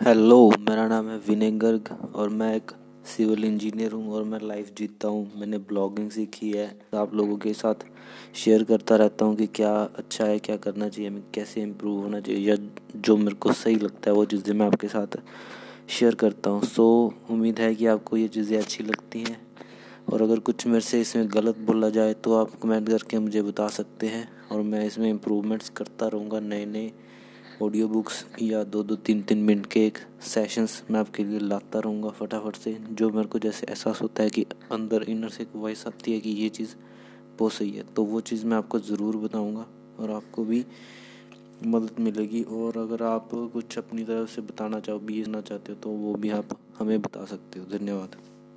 Hello, मेरा नाम है विनय गर्ग और मैं एक सिविल इंजीनियर हूँ और मैं लाइफ जीतता हूँ। मैंने ब्लॉगिंग सीखी है। आप लोगों के साथ शेयर करता रहता हूँ कि क्या अच्छा है, क्या करना चाहिए मैं कैसे इम्प्रूव होना चाहिए या जो मेरे को सही लगता है वो चीज़ें मैं आपके साथ शेयर करता हूँ। सो उम्मीद है कि आपको ये चीज़ें अच्छी लगती हैं। और अगर कुछ मेरे से इसमें गलत बोला जाए तो आप कमेंट करके मुझे बता सकते हैं और मैं इसमें इम्प्रूवमेंट्स करता रहूँगा नए नए ऑडियो बुक्स या दो दो तीन तीन मिनट के एक सेशंस मैं आपके लिए लाता रहूँगा फटाफट से, जो मेरे को जैसे एहसास होता है कि अंदर इनर से एक वॉइस आती है कि ये चीज़ बहुत सही है तो वो चीज़ मैं आपको ज़रूर बताऊँगा और आपको भी मदद मिलेगी। और अगर आप कुछ अपनी तरफ़ से बताना चाहो बीजना चाहते हो तो वो भी आप हमें बता सकते हो। धन्यवाद।